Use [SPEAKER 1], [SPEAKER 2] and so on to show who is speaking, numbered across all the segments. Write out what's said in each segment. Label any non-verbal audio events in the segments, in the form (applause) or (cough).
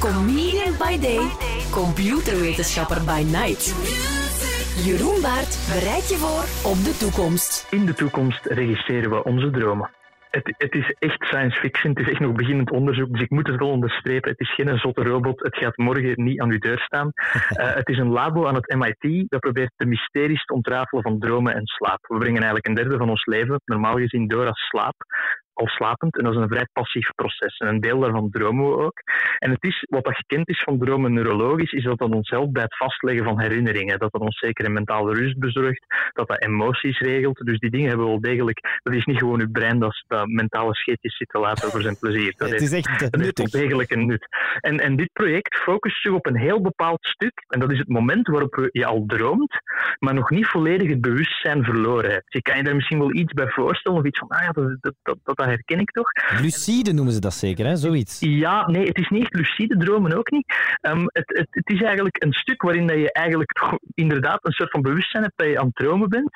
[SPEAKER 1] Comedian by day, computerwetenschapper by night. Jeroen Baert bereidt je voor op de toekomst.
[SPEAKER 2] In de toekomst regisseren we onze dromen. Het, het, is echt science fiction, het is echt nog beginnend onderzoek, dus ik moet het wel onderstrepen. Het is geen zotte robot, het gaat morgen niet aan uw deur staan. Uh, (laughs) het is een labo aan het MIT dat probeert de mysteries te ontrafelen van dromen en slaap. We brengen eigenlijk een derde van ons leven, normaal gezien, door als slaap al slapend. En dat is een vrij passief proces. En een deel daarvan dromen we ook. En het is, wat dat gekend is van dromen neurologisch, is dat dat ons helpt bij het vastleggen van herinneringen. Dat dat ons zeker een mentale rust bezorgt, dat dat emoties regelt. Dus die dingen hebben we wel degelijk. Dat is niet gewoon uw brein dat, dat mentale scheetjes zit te laten voor zijn plezier. Dat (laughs)
[SPEAKER 3] het is echt dat
[SPEAKER 2] heeft wel degelijk een nut. En, en dit project focust zich op een heel bepaald stuk. En dat is het moment waarop je al droomt, maar nog niet volledig het bewustzijn verloren hebt. Je kan je daar misschien wel iets bij voorstellen, of iets van, ah ja, dat, dat, dat, dat herken ik toch.
[SPEAKER 3] Lucide noemen ze dat zeker, hè? Zoiets.
[SPEAKER 2] Ja, nee, het is niet lucide dromen ook niet. Um, het, het, het, is eigenlijk een stuk waarin dat je eigenlijk inderdaad een soort van bewustzijn hebt dat je aan het dromen bent,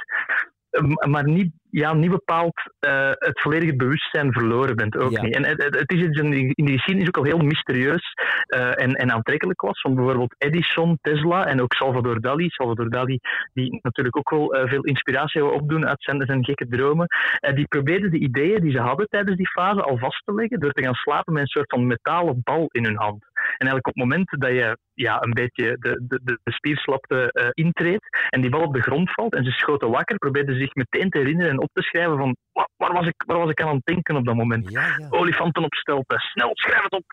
[SPEAKER 2] maar niet ja, niet bepaald uh, het volledige bewustzijn verloren bent. Ook niet. En het, het is in de geschiedenis ook al heel mysterieus uh, en, en aantrekkelijk was. Van bijvoorbeeld Edison, Tesla en ook Salvador Dali. Salvador Dali, die natuurlijk ook wel uh, veel inspiratie opdoen uit zijn, zijn gekke dromen. die probeerden de ideeën die ze hadden tijdens die fase al vast te leggen door te gaan slapen met een soort van metalen bal in hun hand. En eigenlijk op het moment dat je ja, een beetje de, de, de spierslapte intreedt en die bal op de grond valt en ze schoten wakker, probeerden zich meteen te herinneren op te schrijven van waar was ik, waar was ik aan het denken op dat moment? Ja, ja. Olifanten op stelte, snel, schrijf het op.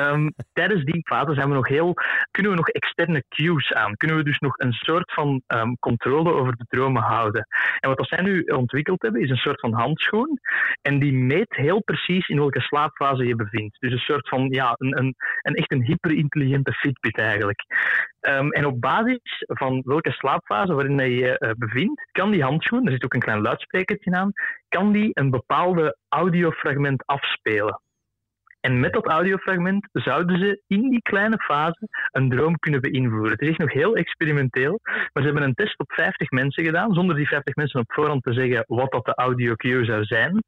[SPEAKER 2] Um, (laughs) tijdens die fase zijn we nog heel, kunnen we nog externe cues aan. Kunnen we dus nog een soort van um, controle over de dromen houden. En wat zij nu ontwikkeld hebben, is een soort van handschoen. En die meet heel precies in welke slaapfase je bevindt. Dus een soort van, ja, een, een, een echt een hyperintelligente Fitbit eigenlijk. Um, en op basis van welke slaapfase waarin je je uh, bevindt, kan die handschoen, er zit ook een klein luidsprekertje aan, kan die een bepaalde audiofragment afspelen. En met dat audiofragment zouden ze in die kleine fase een droom kunnen beïnvloeden. Het is nog heel experimenteel, maar ze hebben een test op 50 mensen gedaan, zonder die 50 mensen op voorhand te zeggen wat dat de audio cue zou zijn.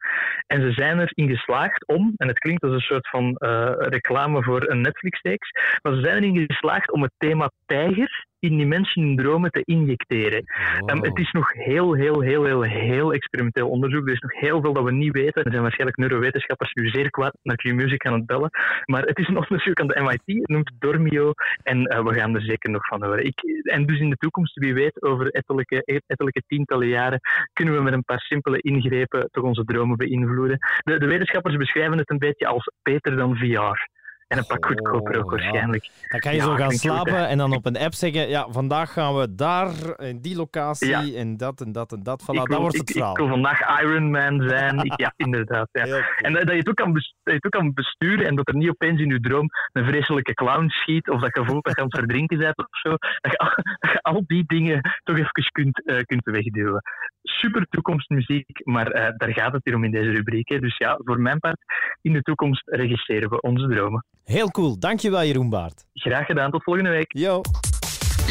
[SPEAKER 2] En ze zijn erin geslaagd om, en het klinkt als een soort van uh, reclame voor een Netflix-reeks, maar ze zijn erin geslaagd om het thema tijger in die mensen hun dromen te injecteren. Wow. Um, het is nog heel, heel, heel, heel, heel experimenteel onderzoek. Er is nog heel veel dat we niet weten. Er zijn waarschijnlijk neurowetenschappers nu zeer kwaad naar Q-Music aan het bellen. Maar het is een (laughs) onderzoek aan de MIT, het noemt Dormio. En uh, we gaan er zeker nog van horen. Ik, en dus in de toekomst, wie weet, over ettelijke, ettelijke tientallen jaren, kunnen we met een paar simpele ingrepen toch onze dromen beïnvloeden. De, de wetenschappers beschrijven het een beetje als beter dan VR. En een pak goedkoper ook waarschijnlijk.
[SPEAKER 3] Dan kan je zo gaan slapen en dan (laughs) op een app zeggen: Ja, vandaag gaan we daar, in die locatie, en dat en dat en dat. Voilà,
[SPEAKER 2] ik
[SPEAKER 3] dat wordt het verhaal.
[SPEAKER 2] Ik wil vandaag Ironman zijn. ik, (laughs) ja, inderdaad. Ja. En dat, dat, je het ook kan dat je het ook kan besturen en dat er niet opeens in je droom een vreselijke clown schiet of dat je voelt dat je aan het verdrinken bent of zo. Dat je, al, (laughs) dat je al die dingen toch even kunt, uh, kunt wegduwen. Super toekomstmuziek, maar uh, daar gaat het hier om in deze rubriek. Hè. Dus ja, voor mijn part, in de toekomst regisseren we onze dromen.
[SPEAKER 3] Heel cool. Dankjewel, Jeroen Baart.
[SPEAKER 2] Graag gedaan. Tot volgende week.
[SPEAKER 3] Yo.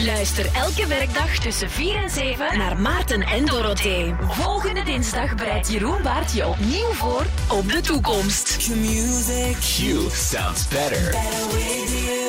[SPEAKER 1] Luister elke werkdag tussen 4 en 7 naar Maarten en Dorothee. Volgende dinsdag bereidt Jeroen Baart je opnieuw voor op de toekomst.
[SPEAKER 4] Q sounds better. better with you.